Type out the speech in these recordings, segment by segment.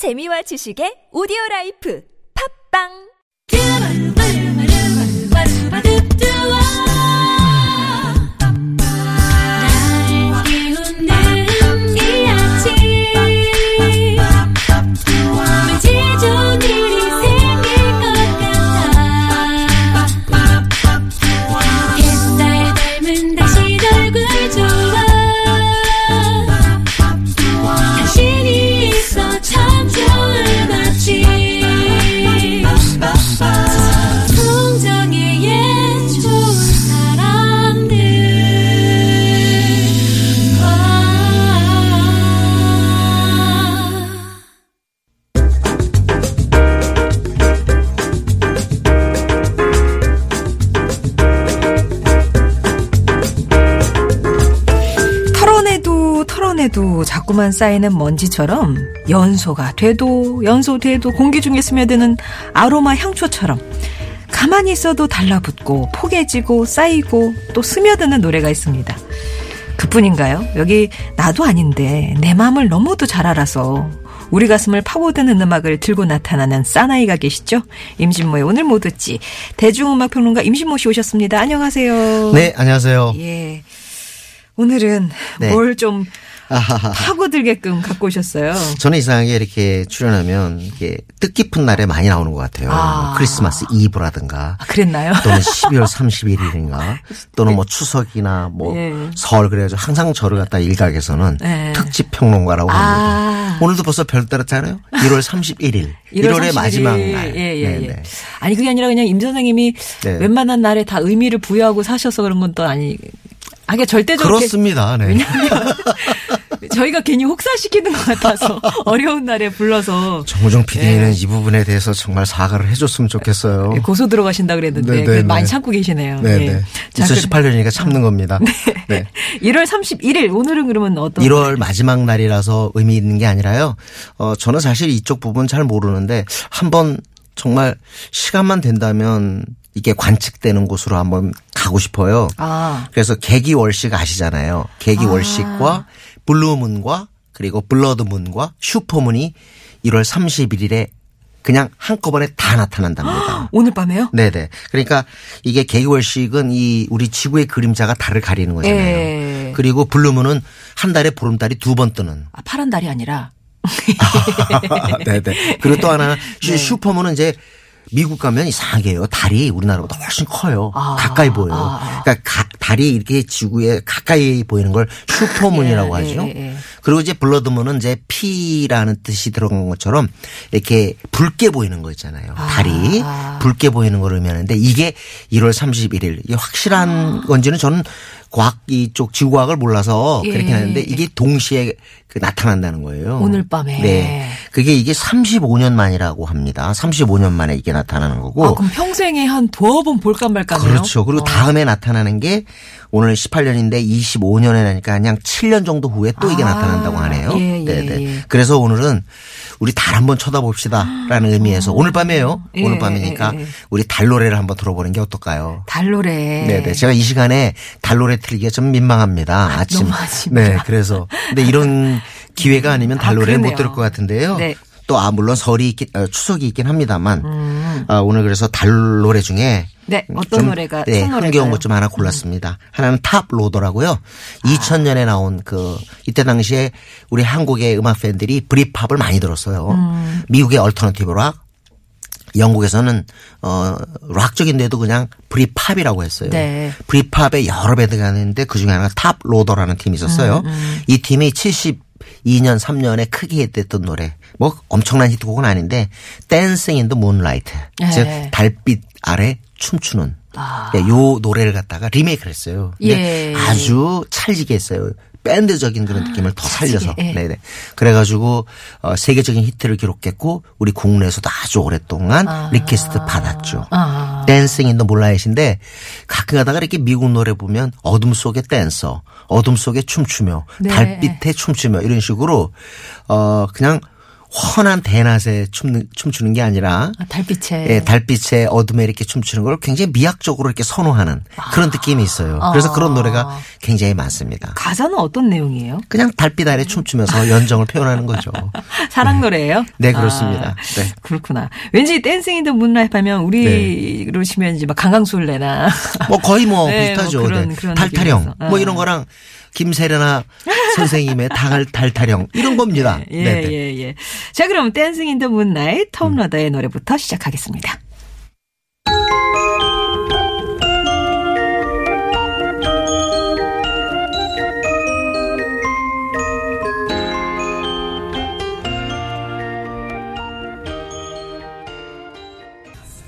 재미와 지식의 오디오 라이프. 팝빵 자꾸만 쌓이는 먼지처럼 연소가 돼도 연소돼도 공기 중에 스며드는 아로마 향초처럼 가만히 있어도 달라붙고 포개지고 쌓이고 또 스며드는 노래가 있습니다. 그뿐인가요? 여기 나도 아닌데 내 마음을 너무도 잘 알아서 우리 가슴을 파고드는 음악을 들고 나타나는 사나이가 계시죠? 임신모의 오늘 못 듣지 대중음악평론가 임신모 씨 오셨습니다. 안녕하세요. 네, 안녕하세요. 예. 오늘은 네. 뭘좀 아하하. 파고들게끔 갖고 오셨어요. 저는 이상하게 이렇게 출연하면 이게 뜻깊은 날에 많이 나오는 것 같아요. 아. 뭐 크리스마스 이브라든가 아, 그랬나요? 또는 12월 31일인가 또는 뭐 추석이나 뭐 예. 설 그래가지고 항상 저를 갖다 일각에서는 네. 특집 평론가라고 아. 합니다. 오늘도 벌써 별 따랐잖아요. 1월 31일. 1월의 31일. 마지막 날. 예, 예, 예. 아니, 그게 아니라 그냥 임 선생님이 네. 웬만한 날에 다 의미를 부여하고 사셔서 그런 건 또 아니, 아, 그게 절대적으로. 그렇습니다. 네. 저희가 괜히 혹사시키는 것 같아서 어려운 날에 불러서 정우정 PD는 네. 이 부분에 대해서 정말 사과를 해줬으면 좋겠어요. 고소 들어가신다 그랬는데 네, 네, 그걸 많이 네. 참고 계시네요. 네네. 예. 자, 2018년이니까 참는 겁니다. 네. 1월 31일 오늘은 그러면 어떤 1월 마지막 날이라서 의미 있는 게 아니라요. 어, 저는 사실 이쪽 부분 잘 모르는데 한번 정말 시간만 된다면 이게 관측되는 곳으로 한번 가고 싶어요. 아. 그래서 개기월식 아시잖아요. 개기월식과 블루문과 그리고 블러드문과 슈퍼문이 1월 31일에 그냥 한꺼번에 다 나타난답니다. 오늘 밤에요? 네네. 그러니까 이게 개기월식은 이 우리 지구의 그림자가 달을 가리는 거잖아요. 예. 그리고 블루문은 한 달에 보름달이 두 번 뜨는. 아, 파란 달이 아니라 네네. 그리고 또 하나 네. 슈퍼문은 이제 미국 가면 이상하게요. 달이 우리나라보다 훨씬 커요. 아, 가까이 보여요. 아. 그러니까 가- 달이 이렇게 지구에 가까이 보이는 걸 슈퍼문이라고 예, 하죠. 예, 예. 그리고 이제 블러드문은 이제 피라는 뜻이 들어간 것처럼 이렇게 붉게 보이는 거 있잖아요. 달이 붉게 보이는 걸 의미하는데 이게 1월 31일 이게 확실한 건지는 저는 과학 이쪽 지구과학을 몰라서 예. 그렇게 하는데 이게 동시에 그 나타난다는 거예요. 오늘 밤에. 네. 그게 이게 35년 만이라고 합니다. 35년 만에 이게 나타나는 거고. 아, 그럼 평생에 한 두어 번 볼까 말까네요. 그렇죠. 그리고 어. 다음에 나타나는 게 오늘 18년인데 25년에 나니까 그냥 7년 정도 후에 또 이게 아, 나타난다고 하네요. 예, 예, 네네. 예. 그래서 오늘은 우리 달 한번 쳐다봅시다라는 의미에서 오늘 밤이에요. 예, 오늘 밤이니까 예, 예. 우리 달 노래를 한번 들어보는 게 어떨까요? 달 노래. 네네. 제가 이 시간에 달 노래 틀기가 좀 민망합니다. 아, 참 너무 아쉽다. 네. 그래서. 근데 이런 기회가 아니면 달 아, 노래 못 그러네요. 들을 것 같은데요. 네. 또, 아, 물론 설이 있긴, 어, 추석이 있긴 합니다만. 음. 아, 오늘 그래서 달 노래 중에. 네, 어떤 좀, 노래가 네? 음. 흥겨운 것 좀 하나 골랐습니다. 하나는 Toploader라고요. 아. 2000년에 나온 그, 이때 당시에 우리 한국의 음악 팬들이 Britpop을 많이 들었어요. 음. 미국의 alternative rock, 영국에서는 어 락적인데도 그냥 Britpop이라고 했어요. 네. Britpop에 여러 밴드가 있는데 그 중에 하나가 Toploader라는 팀이 있었어요. 음, 이 팀이 72년 3년에 크게 히트했던 노래. 뭐 엄청난 히트곡은 아닌데 Dancing in the Moonlight. 네. 즉 달빛 아래 춤추는 아. 네, 요 노래를 갖다가 리메이크를 했어요. 근데 예. 아주 찰지게 했어요. 밴드적인 그런 느낌을 더 살려서. 예. 네네. 그래가지고 어, 세계적인 히트를 기록했고 우리 국내에서도 아주 오랫동안 request 받았죠. 아. Dancing in the Moonlight인데 가끔 가다가 이렇게 미국 노래 보면 어둠 속의 댄서, 어둠 속에 춤추며 네. 달빛에 춤추며 이런 식으로 어 그냥 환한 대낮에 춤는, 춤추는 게 아니라 아, 달빛에. 예, 달빛에 어둠에 이렇게 춤추는 걸 굉장히 미학적으로 이렇게 선호하는 그런 느낌이 있어요. 그래서 그런 노래가 굉장히 많습니다. 가사는 어떤 내용이에요? 그냥 달빛 아래 춤추면서 연정을 표현하는 거죠. 사랑 노래예요? 네, 그렇습니다. 아, 네. 그렇구나. 왠지 Dancing in the Moonlight 하면 우리로 치면 이제 막 강강술래나 뭐 거의 뭐 네, 비슷하죠. 뭐 그런- 네. 그런 달타령 느낌이라서. 뭐 아. 이런 거랑 김세레나 선생님의 달, 달타령 이런 겁니다. 예, 네, 네. 예, 예. 자, 그럼 Dancing in the Moonlight Toploader의 노래부터 시작하겠습니다.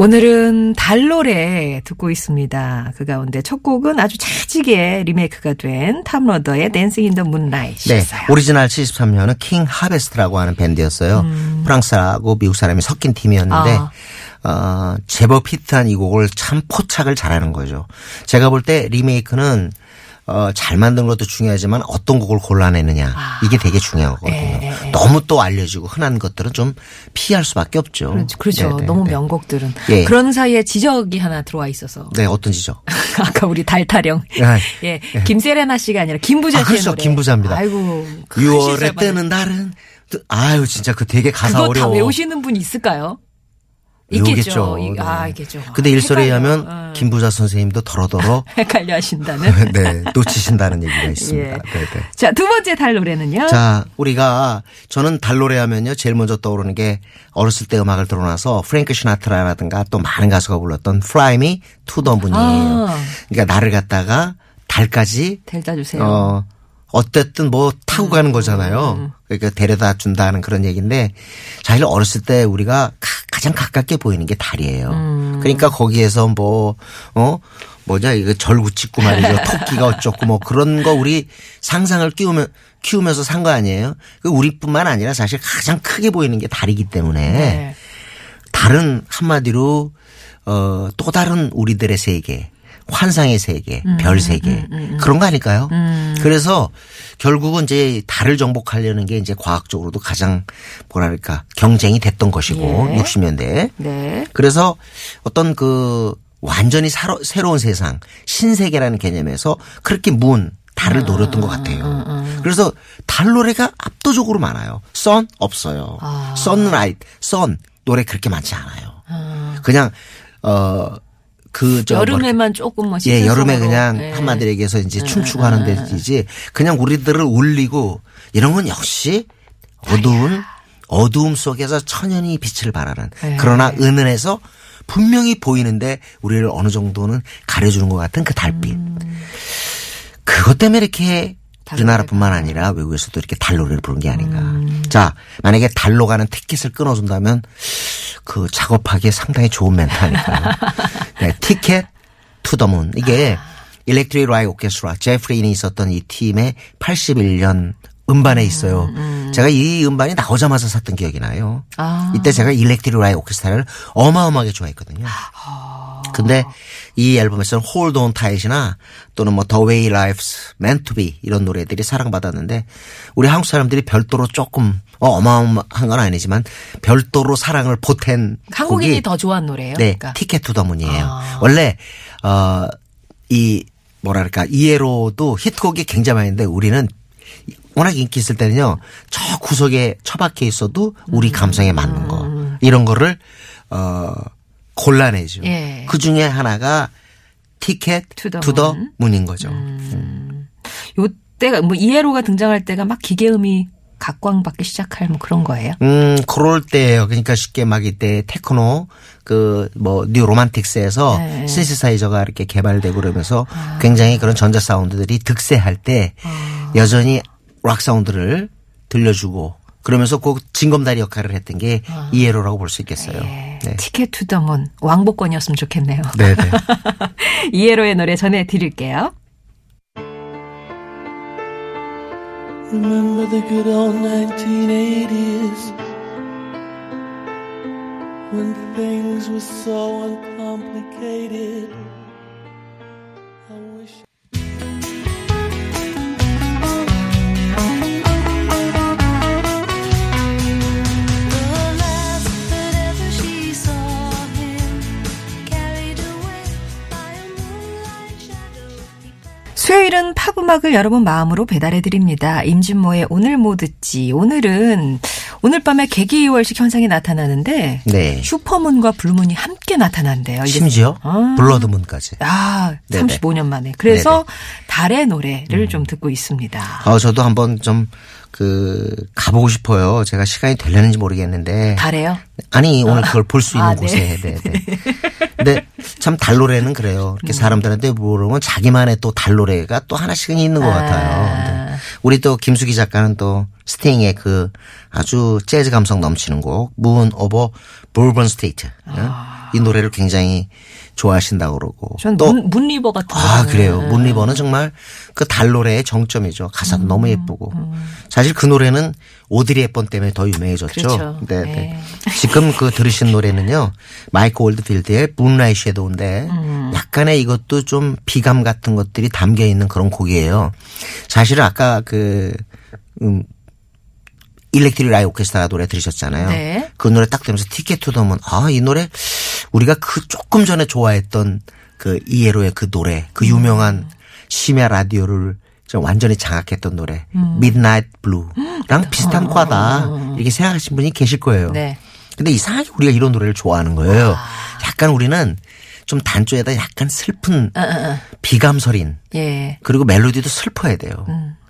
오늘은 달노래 듣고 있습니다. 그 가운데 첫 곡은 아주 차지게 리메이크가 된 Toploader의 Dancing in the 네, Moonlight였어요. 오리지널 73년은 King Harvest라고 하는 밴드였어요. 프랑스하고 미국 사람이 섞인 팀이었는데 음. 아. 어, 제법 히트한 이 곡을 참 포착을 잘하는 거죠. 제가 볼 때 리메이크는 어, 잘 만든 것도 중요하지만 어떤 곡을 골라내느냐 이게 되게 중요하거든요. 예, 예, 예. 너무 또 알려지고 흔한 것들은 좀 피할 수밖에 없죠. 그렇죠. 그렇죠. 네, 네, 너무 네. 명곡들은. 예. 그런 사이에 지적이 하나 들어와 있어서. 네, 어떤 지죠? 아까 우리 달타령. 아, 예. 김세레나 씨가 아니라 김부자 아, 씨의 그렇죠. 노래. 김부자입니다. 아이고. 그 6월에 실수를 뜨는 뜨- 아유 진짜 그 되게 가사 그거 어려워. 다 외우시는 분 있을까요? 외우겠죠. 이- 네. 아, 있겠죠. 근데 일설에. 의하면 어. 김부자 선생님도 더러더러 헷갈려 하신다는. 네, 놓치신다는 얘기가 있습니다. 예. 네, 네. 자, 두 번째 달 노래는요. 자, 우리가 저는 달 노래 하면요 제일 먼저 떠오르는 게 어렸을 때 음악을 들어놔서 프랭크 시나트라라든가 또 많은 가수가 불렀던 Fly Me to the Moon이에요. 아. 그러니까 나를 갖다가 달까지 델다 주세요. 어, 어쨌든 뭐 타고 음, 가는 거잖아요. 그러니까 데려다 준다는 그런 얘기인데 사실 어렸을 때 우리가 가, 장 가깝게 보이는 게 달이에요. 음. 그러니까 거기에서 뭐, 어, 뭐냐, 이거 절구 찍고 말이죠. 토끼가 어쩌고 뭐 그런 거 우리 상상을 끼우면, 키우면서 산 거 아니에요? 그 우리뿐만 아니라 사실 가장 크게 보이는 게 달이기 때문에 네. 다른 한마디로 어, 또 다른 우리들의 세계, 환상의 세계, 음, 별 세계 그런 거 아닐까요? 그래서 결국은 이제 달을 정복하려는 게 이제 과학적으로도 가장 뭐랄까 경쟁이 됐던 것이고 예. 60년대에 네. 그래서 어떤 그 완전히 사로, 새로운 세상 신세계라는 개념에서 그렇게 문 달을 노렸던 것 같아요. 그래서 달 노래가 압도적으로 많아요. 선 없어요. 아. 선라이트, 선 노래 그렇게 많지 않아요. 그냥 어 그저 여름에만 조금 뭐 예, 여름에. 그냥 네. 한마디로 얘기해서 이제 춤추고 하는 데이지 그냥 우리들을 울리고 이런 건 역시 어두운 어두움 속에서 천연히 빛을 발하는 네. 그러나 은은해서 분명히 보이는데 우리를 어느 정도는 가려주는 것 같은 그 달빛. 그것 때문에 이렇게 우리나라뿐만 아니라 외국에서도 이렇게 달 노래를 부른 게 아닌가. 자, 만약에 달로 가는 티켓을 끊어준다면 그 작업하기에 상당히 좋은 멘트 아닐까요? 네, Ticket to the Moon. 이게 Electric Light Orchestra 제프 린이 있었던 이 팀의 81년 음반에 있어요. 제가 이 음반이 나오자마자 샀던 기억이 나요. 아. 이때 제가 Electric Light Orchestra를 어마어마하게 좋아했거든요. 근데 이 앨범에서는 Hold On Tight이나 또는 뭐 The Way Life's Meant to Be 이런 노래들이 사랑받았는데 우리 한국 사람들이 별도로 조금 어, 어마어마한 건 아니지만 별도로 사랑을 보탠 한국인이 곡이 더 좋아하는 노래예요. 네, 그러니까. Ticket to the Moon이에요. 아. 원래 어이 뭐랄까 ELO도 히트곡이 굉장히 많은데 우리는 워낙 인기 있을 때는요 저 구석에 처박혀 있어도 우리 음. 감성에 맞는 거 이런 거를 어 골라내죠. 예. 그 중에 하나가 Ticket to the Moon인 거죠. 요 때가 뭐 ELO가 등장할 때가 막 기계음이 각광받기 시작할 뭐 그런 거예요. 음, 그럴 때예요. 그러니까 쉽게 막 이때 테크노 그 뭐 New Romantics에서 네. 신시사이저가 이렇게 개발되고 그러면서 굉장히 그런 전자 사운드들이 득세할 때 여전히 락 사운드를 들려주고 그러면서 그 징검다리 역할을 했던 게 ELO라고 볼 수 있겠어요. 네. Ticket to the Moon 왕복권이었으면 좋겠네요. 네, 네. ELO의 노래 전해 드릴게요. Remember the good old 1980s when things were so uncomplicated. 화요일은 팝 음악을 여러분 마음으로 배달해 드립니다. 임진모의 오늘 뭐 듣지. 오늘은 오늘 밤에 개기월식 현상이 나타나는데 네. 슈퍼문과 블루문이 함께 나타난대요. 심지어 아. 블러드문까지. 아, 네네. 35년 만에. 그래서 달의 노래를 좀 듣고 있습니다. 어, 저도 한번 좀, 그, 가보고 싶어요. 제가 시간이 되려는지 모르겠는데. 달에요? 아니, 오늘 그걸 볼 수 있는 아, 네. 곳에. 네, 네. 근데 참 달노래는 그래요. 음. 이렇게 사람들한테 물으면 자기만의 또 달노래가 또 하나씩은 있는 것 같아요. 네. 우리 또 김수기 작가는 또 스팅의 그 아주 재즈 감성 넘치는 곡, Moon Over Bourbon Street. 이 노래를 굉장히 좋아하신다고 그러고. 전 또 Moon, Moon River 같은 아. 그래요. Moon River는 정말 그 달노래의 정점이죠. 가사도 너무 음, 예쁘고. 사실 그 노래는 오드리 헵번 때문에 더 유명해졌죠. 그렇죠. 네, 네. 네. 지금 그 들으신 노래는요. 마이크 올드필드의 Moonlight Shadow인데 음. 약간의 이것도 좀 비감 같은 것들이 담겨 있는 그런 곡이에요. 사실은 아까 그 음, Electric Light Orchestra 노래 들으셨잖아요. 네. 그 노래 딱 들으면서 Ticket to the Moon 아, 이 노래 우리가 그 조금 전에 좋아했던 그 ELO의 그 노래, 그 유명한 심야 라디오를 좀 완전히 장악했던 노래, Midnight Blue랑 비슷한 과다. 이렇게 생각하신 분이 계실 거예요. 네. 근데 이상하게 우리가 이런 노래를 좋아하는 거예요. 약간 우리는 좀 단조에다 약간 슬픈 비감설인 예. 그리고 멜로디도 슬퍼야 돼요.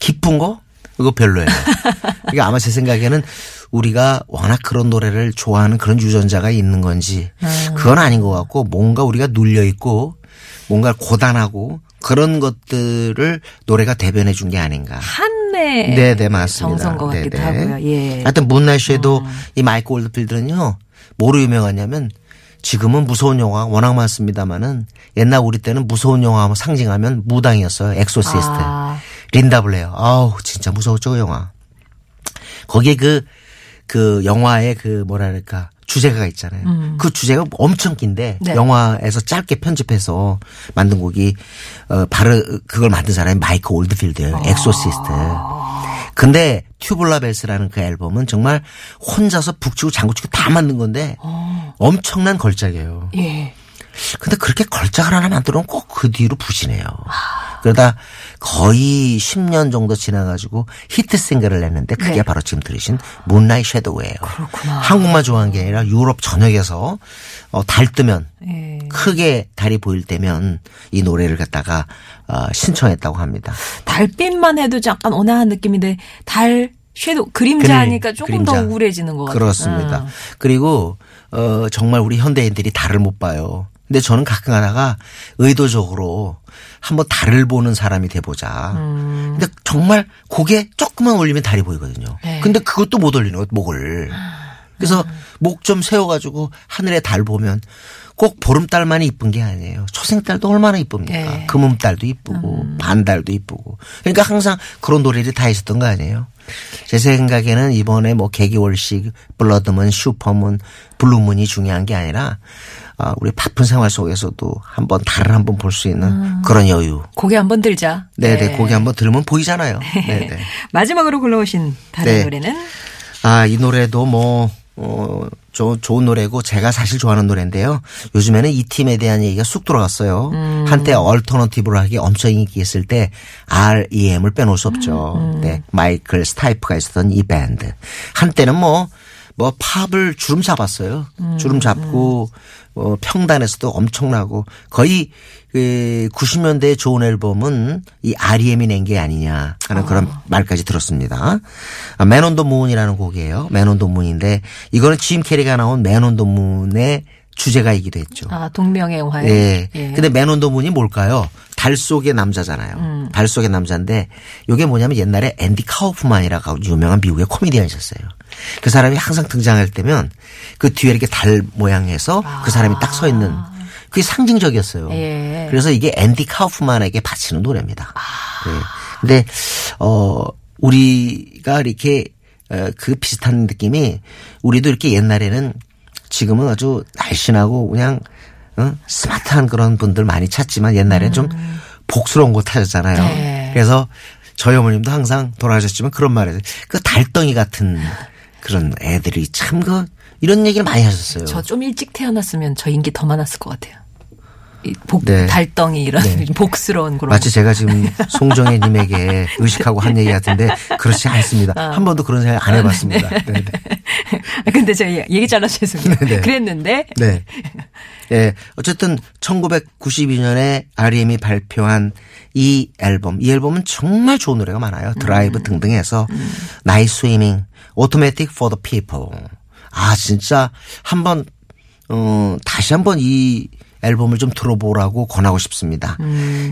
기쁜 거? 이거 별로예요. 이게 아마 제 생각에는 우리가 워낙 그런 노래를 좋아하는 그런 유전자가 있는 건지 그건 아닌 것 같고 뭔가 우리가 눌려 있고 뭔가 고단하고 그런 것들을 노래가 대변해 준 게 아닌가. 한내 네, 네, 맞습니다. 정선 것 같기도 네네. 하고요. 예. 하여튼 문날씨에도 이 마이크 올드필드는요, 뭐로 유명하냐면 지금은 무서운 영화 워낙 많습니다만은 옛날 우리 때는 무서운 영화 하면 상징하면 무당이었어요. 엑소시스트. 아. 린다 블레어. 아우, 진짜 무서웠죠, 그 영화. 거기에 그, 그 영화의 그 뭐랄까. 주제가가 있잖아요. 그 주제가 엄청 긴데 네. 영화에서 짧게 편집해서 만든 곡이 어 바로 그걸 만든 사람이 마이크 올드필드예요. 엑소시스트. 근데 Tubular Bells라는 그 앨범은 정말 혼자서 북치고 장구치고 다 만든 건데 엄청난 걸작이에요. 예. 근데 그렇게 걸작을 하나 만들면 꼭 그 뒤로 부진해요. 그러다 거의 10년 정도 지나가지고 히트 싱글을 냈는데 그게 네. 바로 지금 들으신 문라이 섀도우예요. 그렇구나. 한국만 좋아한 게 아니라 유럽 전역에서 어, 달 뜨면 예. 크게 달이 보일 때면 이 노래를 갖다가 어, 신청했다고 합니다. 달빛만 해도 약간 온화한 느낌인데 달 섀도우 그림자니까 그림, 조금 더 그림자. 우울해지는 것 같아요. 그렇습니다. 아. 그리고 어 정말 우리 현대인들이 달을 못 봐요. 근데 저는 가끔 가다가 의도적으로 한번 달을 보는 사람이 돼보자. 근데 정말 고개 조금만 올리면 달이 보이거든요. 네. 근데 그것도 못 올리는 거예요, 목을. 그래서 목좀 세워가지고 하늘에 달 보면 꼭 보름달만이 이쁜 게 아니에요. 초생달도 얼마나 이쁩니까? 네. 금음달도 이쁘고 반달도 이쁘고. 그러니까 항상 그런 노래들이 다 있었던 거 아니에요. 제 생각에는 이번에 뭐 개기월식, 블러드문, 슈퍼문, 블루문이 중요한 게 아니라 아, 우리 바쁜 생활 속에서도 한번 달을 한번 볼 수 있는 그런 여유. 고개 한번 들자. 네네, 고개 한번 들으면 보이잖아요. 네 네. 마지막으로 골라오신 다른 네. 노래는 아, 이 노래도 뭐, 어, 조, 좋은 노래고 제가 사실 좋아하는 노래인데요. 요즘에는 이 팀에 대한 얘기가 쑥 들어갔어요. 한때 얼터너티브 록이 엄청 인기 있을 때 REM을 빼놓을 수 없죠. 네. 마이클 스타이프가 있었던 이 밴드. 한때는 뭐, 뭐 팝을 주름 잡았어요. 주름 잡고 어, 평단에서도 엄청나고 거의 그 90년대 좋은 앨범은 이 REM이 낸 게 아니냐 하는 그런 말까지 들었습니다. 아, Man on the Moon이라는 곡이에요. Man on the Moon인데 이거는 짐 캐리가 나온 Man on the Moon의 주제가이기도 했죠. 아 동명의 영화에. 예. 예. 근데 맨온더 문이 뭘까요? 달 속의 남자잖아요. 달 속의 남자인데 이게 뭐냐면 옛날에 앤디 카우프만이라고 유명한 미국의 코미디언이셨어요. 그 사람이 항상 등장할 때면 그 뒤에 이렇게 달 모양해서 그 사람이 딱 서 있는 그게 상징적이었어요. 예. 그래서 이게 앤디 카우프만에게 바치는 노래입니다. 네. 근데 어 우리가 이렇게 어, 그 비슷한 느낌이 우리도 이렇게 옛날에는 지금은 아주 날씬하고 그냥 어? 스마트한 그런 분들 많이 찾지만 옛날에는 좀 복스러운 거 타셨잖아요. 네. 그래서 저희 어머님도 항상 돌아가셨지만 그런 말을 그 달덩이 같은 그런 애들이 참 그 이런 얘기를 많이 하셨어요. 저 좀 일찍 태어났으면 저 인기 더 많았을 것 같아요. 이 복, 네. 달덩이 이런 네. 복스러운 그런. 마치 제가 지금 송정혜 님에게 의식하고 한 얘기 같은데 그렇지 않습니다. 한 번도 그런 생각 안 해봤습니다. 네, 네. 근데 저 얘기 잘라서 죄송해요. 네, 네. 그랬는데. 네. 예, 어쨌든 1992년에 REM이 발표한 이 앨범, 이 앨범은 정말 좋은 노래가 많아요. 드라이브 등등 해서 Nightswimming, Automatic for the People. 아, 진짜 한번 어, 다시 한번 이 앨범을 좀 들어보라고 권하고 싶습니다.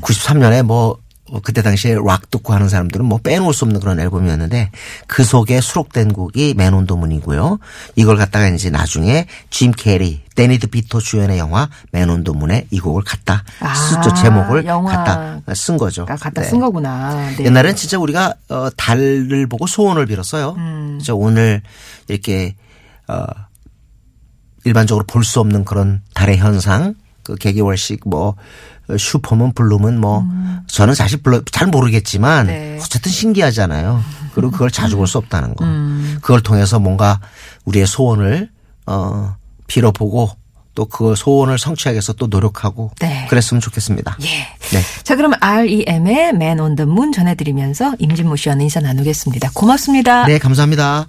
93년에 뭐 어, 그때 당시에 락 듣고 하는 사람들은 뭐 빼놓을 수 없는 그런 앨범이었는데 그 속에 수록된 곡이 Man on the Moon이고요. 이걸 갖다가 이제 나중에 짐 캐리, 대니 드비토 주연의 영화 Man on the Moon에 이 곡을 갖다 아, 쓰죠. 제목을. 갖다 쓴 거죠. 아, 갖다 네. 쓴 거구나. 네. 옛날엔 진짜 우리가 어, 달을 보고 소원을 빌었어요. 음. 저 오늘 이렇게 어, 일반적으로 볼 수 없는 그런 달의 현상, 그 개기월식 뭐 어, 슈퍼문, 블루문 뭐 저는 사실 블루, 잘 모르겠지만 음. 네. 어쨌든 신기하잖아요. 그리고 그걸 자주 볼 수 없다는 거. 음. 그걸 통해서 뭔가 우리의 소원을 어 빌어보고 또 그 소원을 성취하기 위해서 또 노력하고 네. 그랬으면 좋겠습니다. 예. 네. 자, 그럼 R.E.M의 Man on the Moon 전해드리면서 임진모 씨와 인사 나누겠습니다. 고맙습니다. 네, 감사합니다.